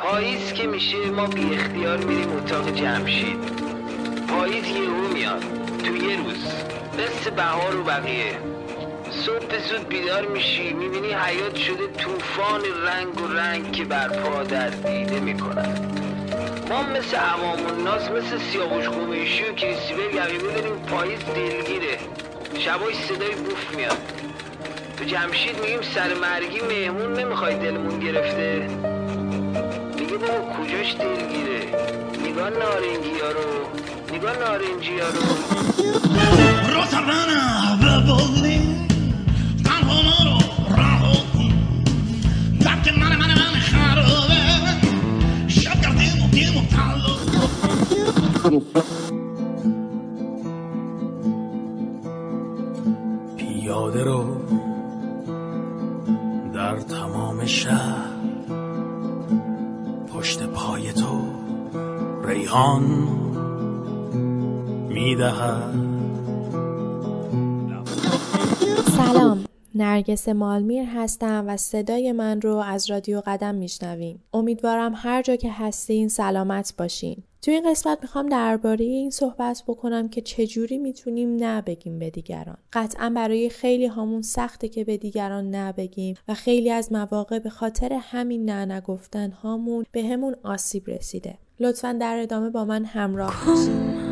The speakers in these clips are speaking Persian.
پاییز که میشه ما بی اختیار میریم اتاق جمشید. پاییز یهو میاد. تو یه روز. مثل بهار و بقیه. صبح زود بیدار میشی. می‌بینی حیات شده طوفان رنگ و رنگ که برپا در دیده می‌کنن ما مثل عوام الناس مثل سیاوش قمیشی و کریستیبل یقیبه داریم پاییز دلگیره. شبای صدای بوف میاد. تو جمشید میگیم سر مرگی مهمون نمی‌خوای دلمون گرفته. بابا کجاش دلگیره نگاه نارنجی ها رو نگاه نارنجی ها رو روزانه ببودی تنها ما رو رها کن درک من من من خرابه شب کردیم و دیم و پیاده رو در تمام شهر ریحان می‌دهد سلام نرگس مالمیر هستم و صدای من رو از رادیو قدم میشنوین. امیدوارم هر جا که هستین سلامت باشین. توی این قسمت می‌خوام درباره این صحبت بکنم که چجوری می‌تونیم نه بگیم به دیگران. قطعا برای خیلی هامون سخته که به دیگران نه بگیم و خیلی از مواقع به خاطر همین نه نگفتن هامون به همون آسیب رسیده. لطفا در ادامه با من همراه باشید.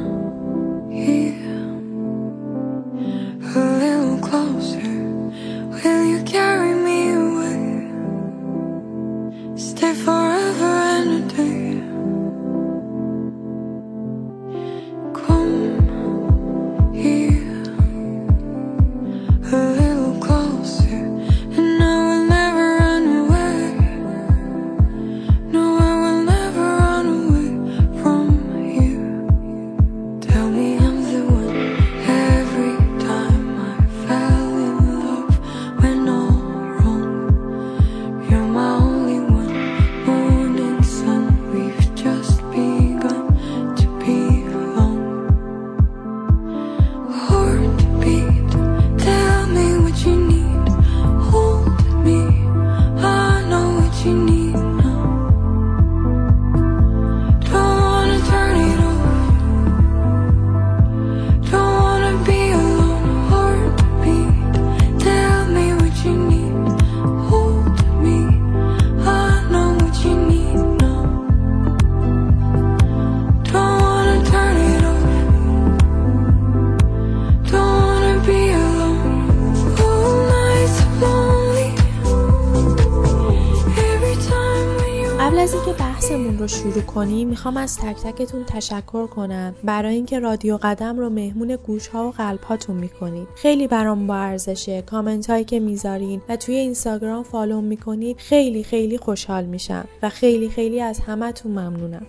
اینکه بحثمون رو شروع کنیم می‌خوام از تک تکتون تشکر کنم. برای اینکه رادیو قدم رو مهمون گوش ها و قلب هاتون می‌کنید. خیلی برام با ارزشه. کامنت هایی که می‌ذارین و توی اینستاگرام فالو می‌کنید خیلی خیلی خوشحال میشم و خیلی خیلی از همتون ممنونم.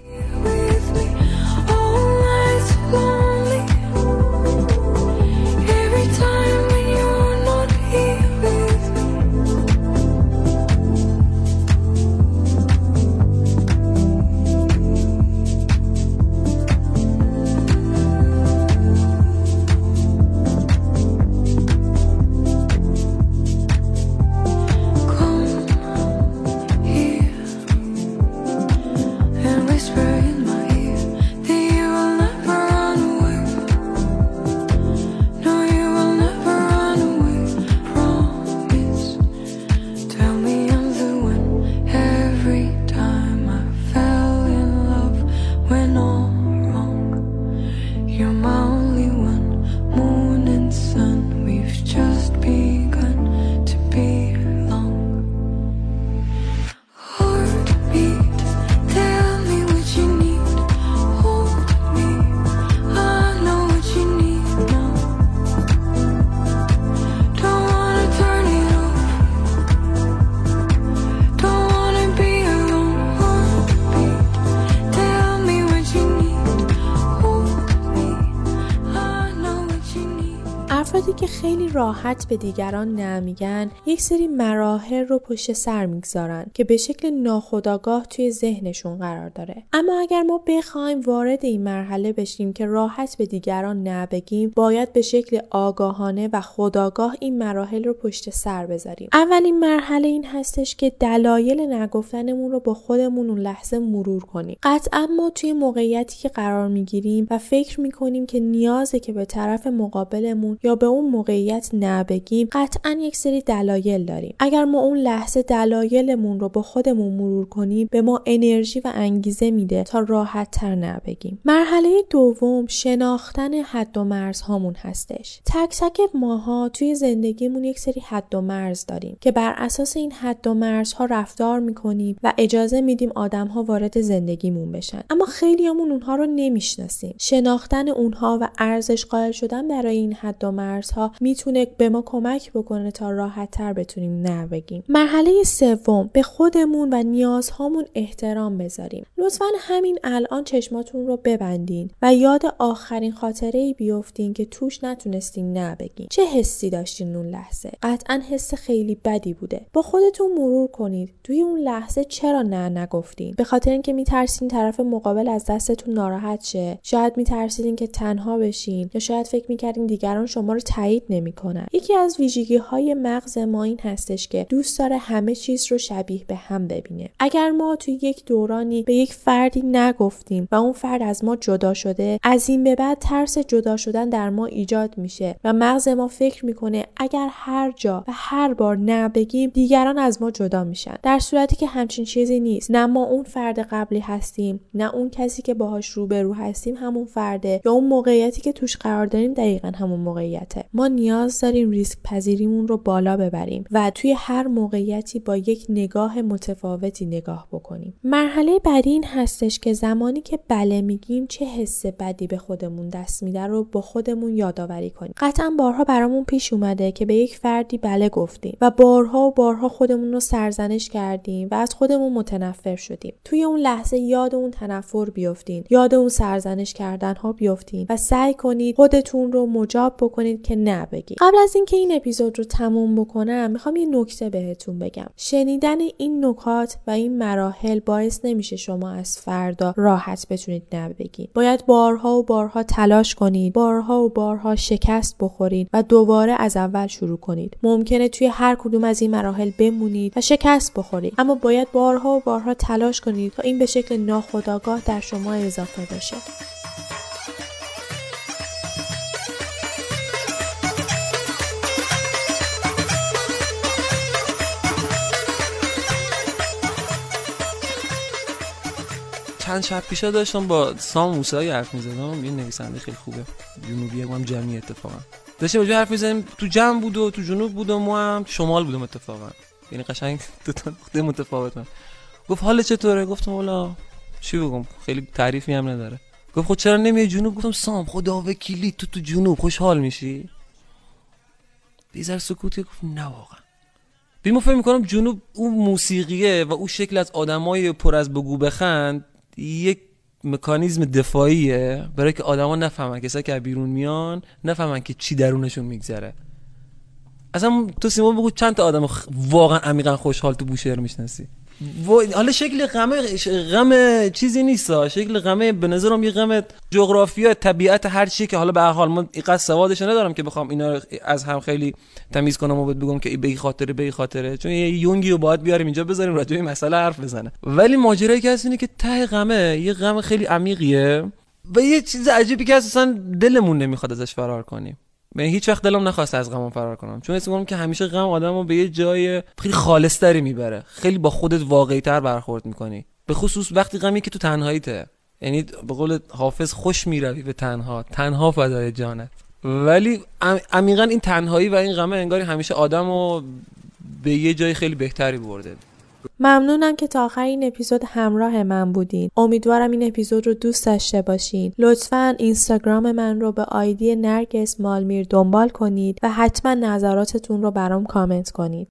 خیلی راحت به دیگران نمیگن یک سری مراحل رو پشت سر می‌گذارن که به شکل ناخودآگاه توی ذهنشون قرار داره. اما اگر ما بخوایم وارد این مرحله بشیم که راحت به دیگران نبگیم باید به شکل آگاهانه و خودآگاه این مراحل رو پشت سر بذاریم. اولین مرحله این هستش که دلایل نگفتنمون رو با خودمون اون لحظه مرور کنیم. قطعا ما توی موقعیتی که قرار می‌گیریم و فکر می‌کنیم که نیازه که به طرف مقابلمون یا به اون موقعیت نبگیم قطعا یک سری دلایل داریم. اگر ما اون لحظه دلایلمون رو با خودمون مرور کنیم به ما انرژی و انگیزه میده تا راحت تر نبگیم. مرحله دوم شناختن حد و مرز هامون هستش. تک تک ماها توی زندگیمون یک سری حد و مرز داریم که بر اساس این حد و مرزها رفتار می‌کنیم و اجازه میدیم آدم ها وارد زندگیمون بشن. اما خیلیامون اونها رو نمی‌شناسیم. شناختن اونها و ارزش قائل شدن برای این حد و مرزها می‌تونه به ما کمک بکنه تا راحت تر بتونیم نه بگیم. مرحله سوم به خودمون و نیازهامون احترام بذاریم. لطفا همین الان چشماتون رو ببندین و یاد آخرین خاطره ای بیفتین که توش نتونستین نه بگین. چه حسی داشتین اون لحظه؟ قطعا حس خیلی بدی بوده. با خودتون مرور کنید. توی اون لحظه چرا نه نگفتین؟ به خاطر اینکه میترسین طرف مقابل از دستتون ناراحت شه. شاید میترسیدین که تنها بشین. یا شاید فکر می‌کردین دیگران شما رو تایید نمی‌کنن. یکی از ویژگی های مغز ما این هستش که دوست داره همه چیز رو شبیه به هم ببینه. اگر ما توی یک دورانی به یک فردی نگفتیم و اون فرد از ما جدا شده از این به بعد ترس جدا شدن در ما ایجاد میشه و مغز ما فکر می‌کنه اگر هر جا و هر بار نه بگیم دیگران از ما جدا میشن. در صورتی که همچین چیزی نیست. نه ما اون فرد قبلی هستیم نه اون کسی که باهاش روبرو هستیم همون فرده یا اون موقعیتی که توش قرار داریم دقیقا همون موقعیته. ما نیاز داریم ریسک پذیریمون رو بالا ببریم و توی هر موقعیتی با یک نگاه متفاوتی نگاه بکنیم. مرحله بعدی این هستش که زمانی که بله میگیم چه حس بدی به خودمون دست میده رو با خودمون یادآوری کنیم. قطعا بارها برامون پیش اومده که به یک فردی بله گفتیم و بارها و بارها خودمون رو سرزنش کردیم و از خودمون متنفر شدیم. توی اون لحظه یاد اون تنفر بیفتین یاد اون سرزنش کردن ها بیفتین و سعی کنید خودتون رو مجاب بکنید که نبگید قبل از اینکه این اپیزود رو تموم بکنم می‌خوام یه نکته بهتون بگم. شنیدن این نکات و این مراحل باعث نمیشه شما از فردا راحت بتونید نبگید باید بارها و بارها تلاش کنید بارها و بارها شکست بخورید و دوباره از اول شروع کنید. ممکنه توی هر کدوم از این مراحل بمونید و شکست بخورید. اما باید بارها و بارها تلاش کنید تا این به شکل ناخودآگاه در شما اضافه بشه. چند شب پیشا داشتم با سام موسایی حرف می‌زدم. یه نویسنده خیلی خوبه. جنوبی هم جمعی اتفاقا. داشتیم راجع حرف می‌زدیم تو جمع بود و تو جنوب بود و ما هم شمال بودم اتفاقا. یعنی قشنگ دو تا نقطه متفاوتن. گفت حال چطوره؟ گفتم والا چی بگم؟ خیلی تعریفی هم نداره. گفت خود چرا نمیای جنوب؟ گفتم سام خدا وکیلی تو تو جنوب خوشحال میشی؟ بیزر سکوتی گفت نه واقعا. بی ما فکر می‌کنم جنوب اون موسیقیه و اون شکل از آدمای پر از بگو بخند یک مکانیزم دفاعیه برای که آدما نفهمن کسایی که بیرون میان نفهمن که چی درونشون میگذره اصلا تو سیمون بگو چند تا آدم. واقعا عمیقا خوشحال تو بوشهر می‌شناسی و... حالا شکل غم غم چیزی نیست شکل غم به نظرم یه غم جغرافیا طبیعت هر چی که حالا به هر حال من اینقدر سوادش ندارم که بخوام اینا از هم خیلی تمیز کنم و بگم که به خاطره به خاطره. چون یه یونگی رو باید بیاریم اینجا بذاریم راجع به مسئله حرف بزنه. ولی ماجرایی که هست اینه که ته غمه. یه غم خیلی عمیقیه. و یه چیز عجیبی که اصلا دلمون نمی‌خواد ازش فرار کنیم. من هیچ وقت دلم نخواست از غمم فرار کنم. چون حس که همیشه غم آدمو به یه جای خیلی خالصتری می‌بره. خیلی با خودت واقعی تر برخورد می‌کنی. به خصوص وقتی غمی که تو تنهاییته. یعنی به قول حافظ خوش می‌روی به تنها. تنها فدای جانت. ولی عمیقا این تنهایی و این غمه انگاری همیشه آدمو به یه جای خیلی بهتری برده. ممنونم که تا آخر این اپیزود همراه من بودین. امیدوارم این اپیزود رو دوست داشته باشین. لطفا اینستاگرام من رو به آیدی نرگس مالمیر دنبال کنید و حتما نظراتتون رو برام کامنت کنید.